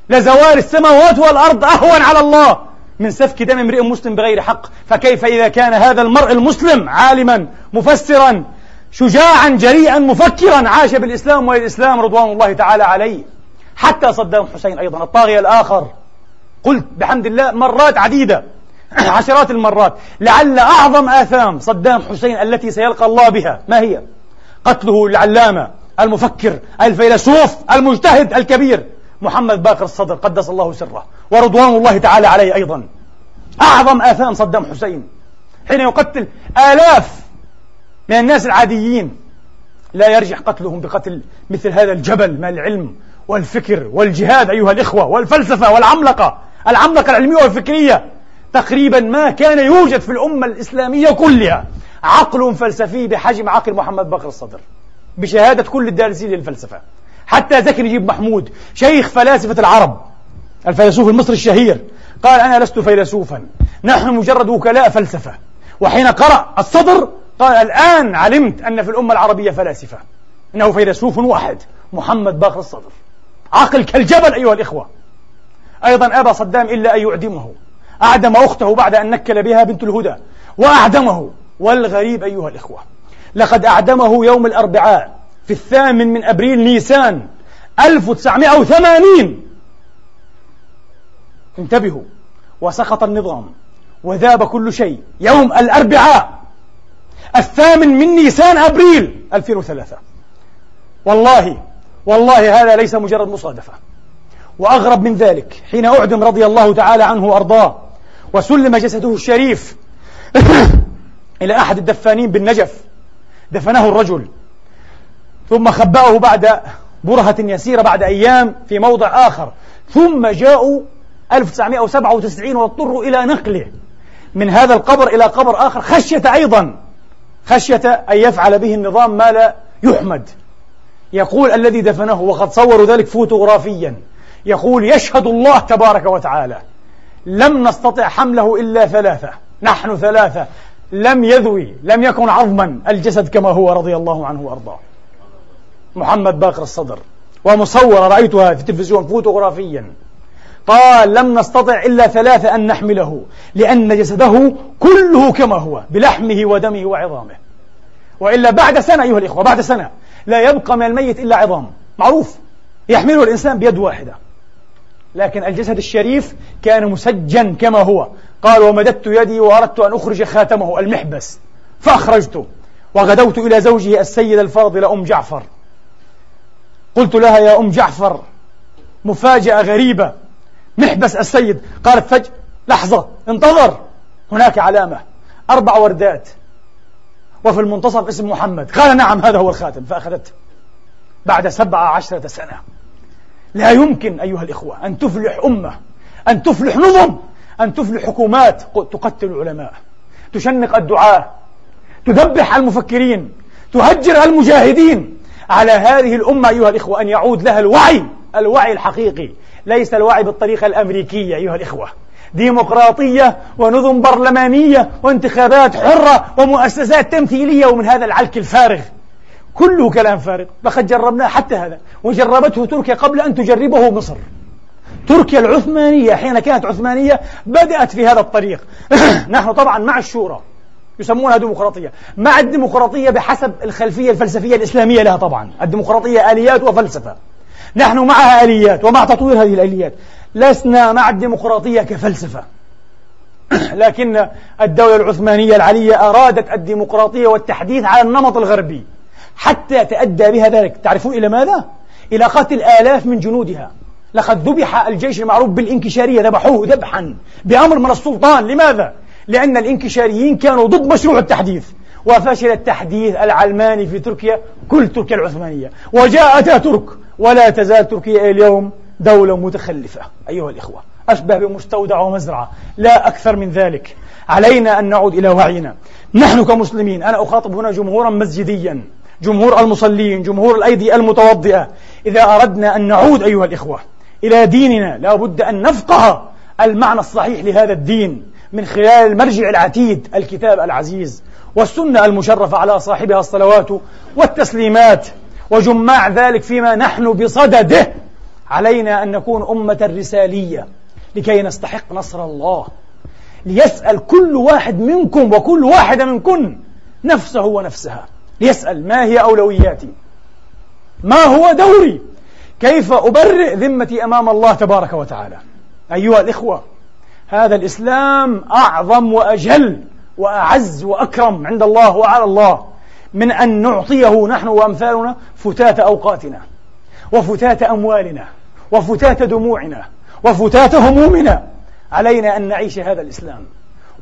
لزوال السماوات والأرض أهون على الله. من سفك دم امرئ مسلم بغير حق فكيف إذا كان هذا المرء المسلم عالما مفسرا شجاعا جريئا مفكرا عاش بالإسلام وللإسلام رضوان الله تعالى عليه. حتى صدام حسين أيضا الطاغية الآخر. قلت بحمد الله مرات عديدة عشرات المرات لعل أعظم آثام صدام حسين التي سيلقى الله بها. ما هي؟ قتله العلامة المفكر الفيلسوف المجتهد الكبير. محمد باقر الصدر قدس الله سره ورضوان الله تعالى عليه أيضا. أعظم آثام صدام حسين. حين يقتل آلاف من الناس العاديين لا يرجح قتلهم بقتل مثل هذا الجبل من العلم والفكر والجهاد أيها الإخوة والفلسفة والعملقة. العملقة العلمية والفكرية. تقريبا ما كان يوجد في الأمة الإسلامية كلها عقل فلسفي بحجم عقل محمد بكر الصدر. بشهادة كل الدارسين للفلسفة. حتى زكي نجيب محمود شيخ فلاسفة العرب الفيلسوف المصري الشهير قال أنا لست فيلسوفا نحن مجرد وكلاء فلسفة وحين قرأ الصدر قال الآن علمت أن في الأمة العربية فلاسفة إنه فيلسوف واحد محمد باقر الصدر. عقل كالجبل أيها الإخوة. أيضا أبى صدام إلا أن يعدمه أعدم أخته بعد أن نكل بها بنت الهدى وأعدمه والغريب أيها الإخوة لقد أعدمه يوم الأربعاء في الثامن من أبريل نيسان 1980 انتبهوا وسقط النظام وذاب كل شيء يوم الأربعاء الثامن من نيسان أبريل 2003 والله والله هذا ليس مجرد مصادفة. وأغرب من ذلك حين أعدم رضي الله تعالى عنه وأرضاه وسلم جسده الشريف إلى أحد الدفانين بالنجف دفنه الرجل. ثم خبأه بعد برهة يسيرة بعد أيام في موضع آخر. ثم جاءوا 1997 واضطروا إلى نقله. من هذا القبر إلى قبر آخر خشية أيضا. خشية أن يفعل به النظام ما لا يحمد. يقول الذي دفنه وقد صوروا ذلك فوتوغرافيا. يقول يشهد الله تبارك وتعالى لم نستطع حمله إلا ثلاثة. نحن ثلاثة. لم يذوي لم يكن عظما الجسد كما هو رضي الله عنه وأرضاه. محمد باقر الصدر ومصورة رأيتها في التلفزيون فوتوغرافيا. قال لم نستطع إلا ثلاثة أن نحمله لأن جسده كله كما هو بلحمه ودمه وعظامه. وإلا بعد سنة أيها الإخوة بعد سنة لا يبقى من الميت إلا عظام. معروف يحمله الإنسان بيد واحدة. لكن الجسد الشريف كان مسجن كما هو. قال ومددت يدي وأردت أن أخرج خاتمه المحبس فأخرجته وغدوت إلى زوجه السيدة الفاضلة أم جعفر. قلت لها يا أم جعفر مفاجأة غريبة. محبس السيد. قالت فج لحظة انتظر. هناك علامة. أربع وردات. وفي المنتصف اسم محمد. قال نعم هذا هو الخاتم. فأخذته بعد سبع عشرة سنة. لا يمكن أيها الإخوة أن تفلح أمة أن تفلح نظم أن تفلح حكومات تقتل العلماء تشنق الدعاة تذبح المفكرين تهجر المجاهدين. على هذه الأمة أيها الإخوة أن يعود لها الوعي الوعي الحقيقي. ليس الوعي بالطريقة الأمريكية أيها الإخوة. ديمقراطية ونظم برلمانية وانتخابات حرة ومؤسسات تمثيلية ومن هذا العلك الفارغ. كله كلام فارغ. لقد جربناه حتى هذا وجربته تركيا قبل أن تجربه مصر. تركيا العثمانية حين كانت عثمانية بدأت في هذا الطريق. نحن طبعا مع الشورى. يسمونها ديمقراطية مع الديمقراطية بحسب الخلفية الفلسفية الإسلامية لها طبعا. الديمقراطية آليات وفلسفة. نحن معها آليات ومع تطوير هذه الآليات. لسنا مع الديمقراطية كفلسفة. لكن الدولة العثمانية العلية أرادت الديمقراطية والتحديث على النمط الغربي. حتى تأدى بها ذلك. تعرفون إلى ماذا؟ إلى قتل آلاف من جنودها. لقد ذبح الجيش المعروف بالإنكشارية ذبحوه ذبحا بأمر من السلطان. لماذا؟ لأن الإنكشاريين كانوا ضد مشروع التحديث. وفشل التحديث العلماني في تركيا كل تركيا العثمانية. وجاء ترك ولا تزال تركيا اليوم دولة متخلفة. أيها الإخوة أشبه بمستودع ومزرعة. لا أكثر من ذلك. علينا أن نعود إلى وعينا. نحن كمسلمين أنا أخاطب هنا جمهورا مسجديا. جمهور المصلين جمهور الأيدي المتوضئة. إذا أردنا أن نعود أيها الإخوة إلى ديننا لا بد أن نفقه المعنى الصحيح لهذا الدين. من خلال المرجع العتيد الكتاب العزيز والسنة المشرفة على صاحبها الصلوات والتسليمات. وجماع ذلك فيما نحن بصدده علينا أن نكون أمة رسالية لكي نستحق نصر الله. ليسأل كل واحد منكم وكل واحدة منكن نفسه ونفسها. ليسأل ما هي أولوياتي؟ ما هو دوري؟ كيف أبرئ ذمتي أمام الله تبارك وتعالى؟ أيها الإخوة هذا الإسلام أعظم وأجل وأعز وأكرم عند الله وعلى الله من أن نعطيه نحن وأمثالنا فتات أوقاتنا وفتات أموالنا وفتات دموعنا وفتات همومنا. علينا أن نعيش هذا الإسلام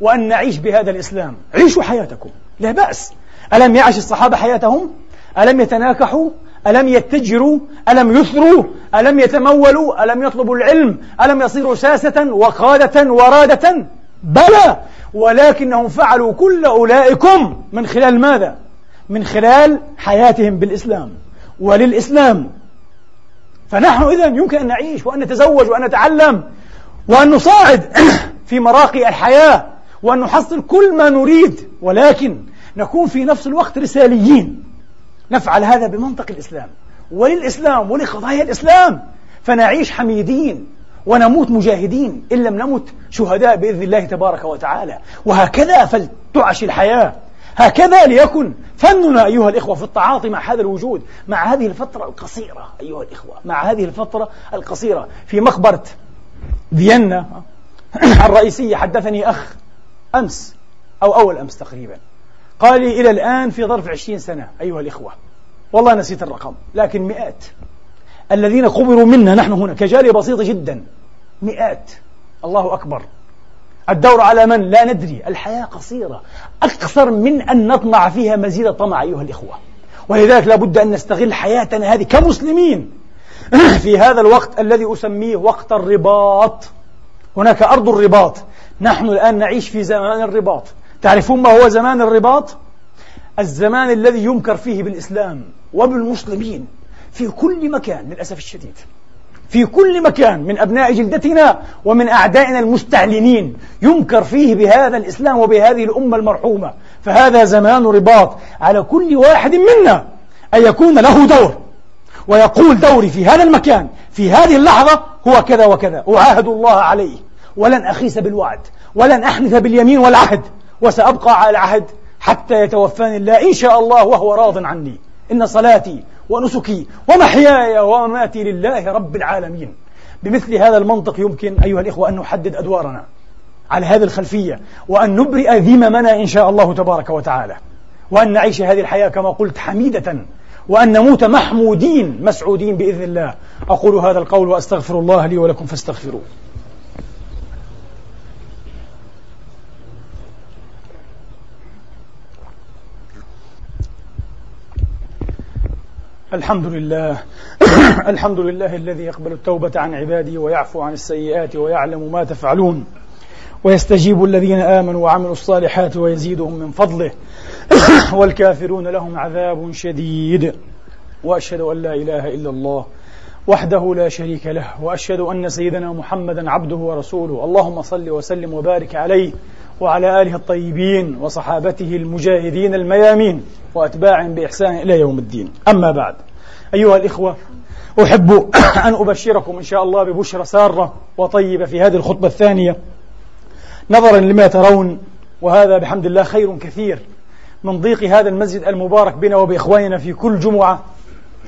وأن نعيش بهذا الإسلام. عيشوا حياتكم لا بأس. ألم يعش الصحابة حياتهم؟ ألم يتناكحوا؟ ألم يتجروا؟ ألم يثروا؟ ألم يتمولوا؟ ألم يطلبوا العلم؟ ألم يصيروا ساسة وقادة ورادة؟ بلى! ولكنهم فعلوا كل أولئكم من خلال ماذا؟ من خلال حياتهم بالإسلام وللإسلام. فنحن إذا يمكن أن نعيش وأن نتزوج وأن نتعلم وأن نصاعد في مراقي الحياة وأن نحصل كل ما نريد ولكن نكون في نفس الوقت رساليين. نفعل هذا بمنطق الإسلام. وللإسلام ولقضايا الإسلام فنعيش حميدين ونموت مجاهدين إن لم نمت شهداء بإذن الله تبارك وتعالى. وهكذا فلتعش الحياة. هكذا ليكن فننا أيها الإخوة في التعاطي مع هذا الوجود مع هذه الفترة القصيرة أيها الإخوة مع هذه الفترة القصيرة. في مقبرة فيينا الرئيسية حدثني أخ أمس أو أول أمس تقريبا. قال لي إلى الآن في ظرف عشرين سنة أيها الإخوة. والله نسيت الرقم لكن مئات. الذين قبروا منا نحن هنا كجالية بسيطة جدا مئات. الله أكبر. الدور على من؟ لا ندري. الحياة قصيرة. أكثر من أن نطمع فيها مزيد الطمع أيها الإخوة. ولذلك لابد أن نستغل حياتنا هذه كمسلمين. في هذا الوقت الذي أسميه وقت الرباط. هناك أرض الرباط. نحن الآن نعيش في زمان الرباط. تعرفون ما هو زمان الرباط؟ الزمان الذي ينكر فيه بالإسلام وبالمسلمين في كل مكان للأسف الشديد. في كل مكان من أبناء جلدتنا ومن أعدائنا المستعلنين ينكر فيه بهذا الإسلام وبهذه الأمة المرحومة. فهذا زمان رباط على كل واحد منا أن يكون له دور. ويقول دوري في هذا المكان في هذه اللحظة هو كذا وكذا. أعاهد الله عليه. ولن أخيس بالوعد. ولن أحنث باليمين والعهد. وسأبقى على العهد حتى يتوفاني الله. إن شاء الله وهو راض عني. إن صلاتي ونسكي ومحياي ومماتي لله رب العالمين. بمثل هذا المنطق يمكن أيها الإخوة أن نحدد أدوارنا على هذه الخلفية وأن نبرئ ذممنا إن شاء الله تبارك وتعالى. وأن نعيش هذه الحياة كما قلت حميدة. وأن نموت محمودين مسعودين بإذن الله. أقول هذا القول وأستغفر الله لي ولكم فاستغفروه. الحمد لله. الحمد لله الذي يقبل التوبة عن عباده ويعفو عن السيئات ويعلم ما تفعلون. ويستجيب الذين آمنوا وعملوا الصالحات ويزيدهم من فضله. والكافرون لهم عذاب شديد. وأشهد أن لا إله إلا الله وحده لا شريك له. وأشهد أن سيدنا محمدا عبده ورسوله. اللهم صل وسلم وبارك عليه وعلى آله الطيبين وصحابته المجاهدين الميامين. وأتباعهم بإحسان إلى يوم الدين. أما بعد أيها الإخوة أحب أن أبشركم إن شاء الله ببشرى سارة وطيبة في هذه الخطبة الثانية. نظرا لما ترون وهذا بحمد الله خير كثير من ضيق هذا المسجد المبارك بنا وبإخواننا في كل جمعة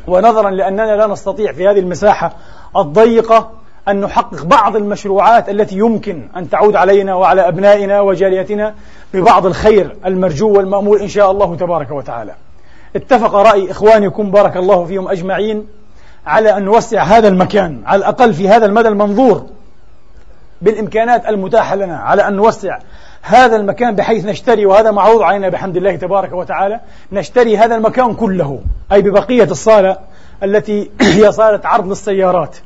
ونظرا لأننا لا نستطيع في هذه المساحة الضيقة أن نحقق بعض المشروعات التي يمكن أن تعود علينا وعلى أبنائنا وجاليتنا ببعض الخير المرجو والمأمول إن شاء الله تبارك وتعالى. اتفق رأي إخوانكم بارك الله فيهم أجمعين على أن نوسع هذا المكان على الأقل في هذا المدى المنظور بالإمكانات المتاحة لنا على أن نوسع هذا المكان بحيث نشتري وهذا معروض علينا بحمد الله تبارك وتعالى نشتري هذا المكان كله أي ببقية الصالة التي هي صالة عرض للسيارات.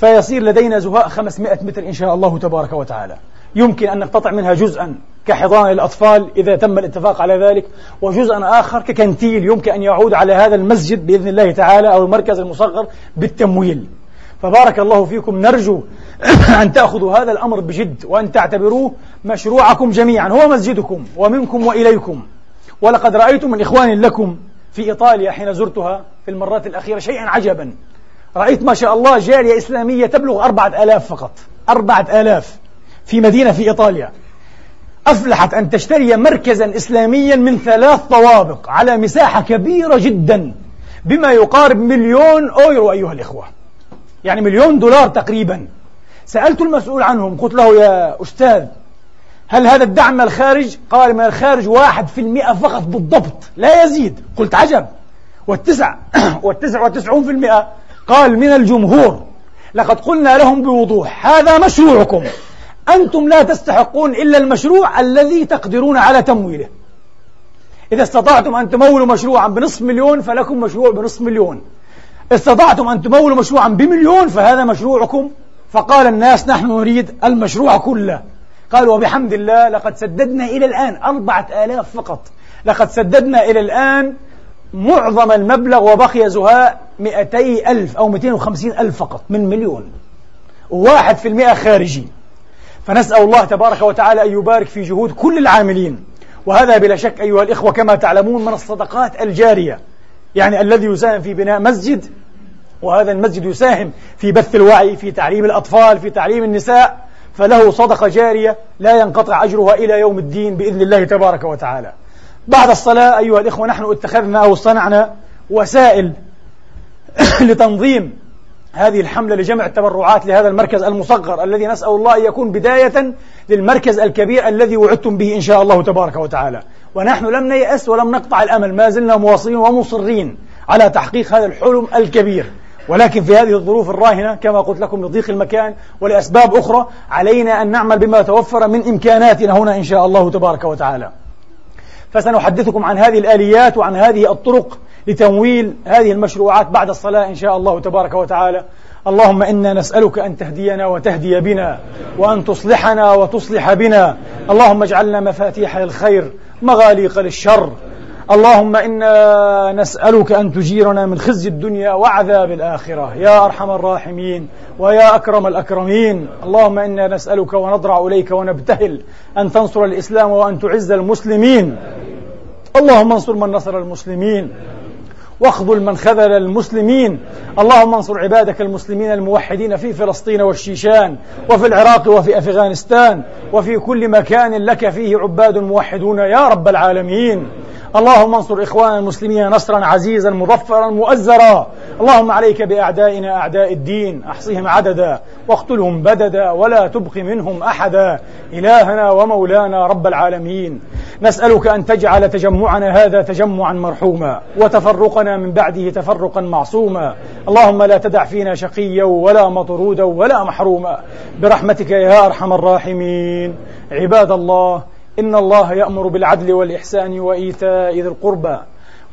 فيصير لدينا زهاء 500 متر إن شاء الله تبارك وتعالى. يمكن أن نقتطع منها جزءا كحضانة للأطفال إذا تم الاتفاق على ذلك وجزءا آخر ككنتيل يمكن أن يعود على هذا المسجد بإذن الله تعالى أو المركز المصغر بالتمويل. فبارك الله فيكم. نرجو أن تأخذوا هذا الأمر بجد وأن تعتبروه مشروعكم جميعا. هو مسجدكم ومنكم وإليكم. ولقد رأيت من إخوان لكم في إيطاليا حين زرتها في المرات الأخيرة شيئا عجبا. رأيت ما شاء الله جالية إسلامية تبلغ أربعة آلاف فقط. أربعة آلاف في مدينة في إيطاليا. أفلحت أن تشتري مركزا إسلاميا من ثلاث طوابق على مساحة كبيرة جدا بما يقارب مليون أويرو أيها الإخوة. يعني مليون دولار تقريبا. سألت المسؤول عنهم قلت له يا أستاذ هل هذا الدعم من الخارج؟ قال من الخارج واحد في المئة فقط بالضبط لا يزيد. قلت عجب. والتسع والتسع وتسعون في المئة قال من الجمهور لقد قلنا لهم بوضوح هذا مشروعكم. أنتم لا تستحقون إلا المشروع الذي تقدرون على تمويله. إذا استطعتم أن تمولوا مشروعا بنصف مليون فلكم مشروع بنصف مليون. استطعتم أن تمولوا مشروعا بمليون فهذا مشروعكم. فقال الناس نحن نريد المشروع كله. قال وبحمد الله لقد سددنا إلى الآن أربعة آلاف فقط. لقد سددنا إلى الآن معظم المبلغ وبقي زهاء مئتي ألف أو مئتين وخمسين ألف فقط من مليون. واحد في المئة خارجي. فنسأل الله تبارك وتعالى أن يبارك في جهود كل العاملين. وهذا بلا شك أيها الإخوة كما تعلمون من الصدقات الجارية يعني الذي يساهم في بناء مسجد وهذا المسجد يساهم في بث الوعي في تعليم الأطفال في تعليم النساء. فله صدقة جارية لا ينقطع أجرها إلى يوم الدين بإذن الله تبارك وتعالى. بعد الصلاة أيها الإخوة نحن اتخذنا أو صنعنا وسائل لتنظيم هذه الحملة لجمع التبرعات لهذا المركز المصغر الذي نسأل الله أن يكون بداية للمركز الكبير الذي وعدتم به إن شاء الله تبارك وتعالى. ونحن لم نيأس ولم نقطع الأمل ما زلنا مواصلين ومصرين على تحقيق هذا الحلم الكبير. ولكن في هذه الظروف الراهنة كما قلت لكم لضيق المكان ولأسباب أخرى علينا أن نعمل بما توفر من إمكاناتنا هنا إن شاء الله تبارك وتعالى. فسنحدثكم عن هذه الآليات وعن هذه الطرق لتمويل هذه المشروعات بعد الصلاة إن شاء الله تبارك وتعالى. اللهم إنا نسألك أن تهدينا وتهدي بنا وأن تصلحنا وتصلح بنا. اللهم اجعلنا مفاتيح للخير مغاليق للشر اللهم إنا نسألك أن تجيرنا من خزي الدنيا وعذاب الآخرة. يا أرحم الراحمين ويا أكرم الأكرمين. اللهم إنا نسألك ونضرع إليك ونبتهل أن تنصر الإسلام وأن تعز المسلمين. اللهم انصر من نصر المسلمين واخذل من خذل المسلمين. اللهم انصر عبادك المسلمين الموحدين في فلسطين والشيشان وفي العراق وفي أفغانستان وفي كل مكان لك فيه عباد موحدون يا رب العالمين. اللهم انصر إخوان المسلمين نصرا عزيزا مظفرا مؤزرا. اللهم عليك بأعدائنا أعداء الدين أحصهم عددا واقتلهم بددا ولا تبق منهم أحدا. إلهنا ومولانا رب العالمين نسألك أن تجعل تجمعنا هذا تجمعا مرحوما وتفرقنا من بعده تفرقا معصوما. اللهم لا تدع فينا شقيا ولا مطرودا ولا محروما. برحمتك يا أرحم الراحمين. عباد الله إن الله يأمر بالعدل والإحسان وإيتاء ذي القربى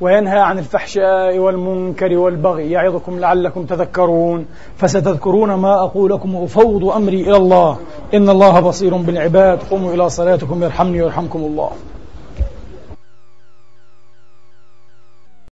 وينهى عن الفحشاء والمنكر والبغي يعظكم لعلكم تذكرون فستذكرون ما أقول لكم وأفوض أمري إلى الله إن الله بصير بالعباد قوموا إلى صلاتكم يرحمني ويرحمكم الله